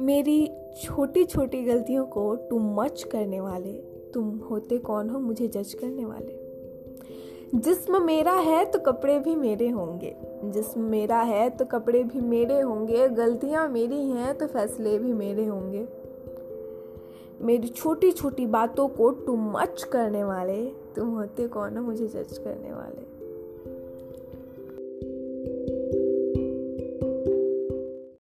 मेरी छोटी छोटी गलतियों को टू मच करने वाले, तुम होते कौन हो मुझे जज करने वाले। जिस्म मेरा है तो कपड़े भी मेरे होंगे। जिस्म मेरा है तो कपड़े भी मेरे होंगे। गलतियाँ मेरी हैं तो फैसले भी मेरे होंगे। मेरी छोटी छोटी बातों को टू मच करने वाले, तुम होते कौन हो मुझे जज करने वाले।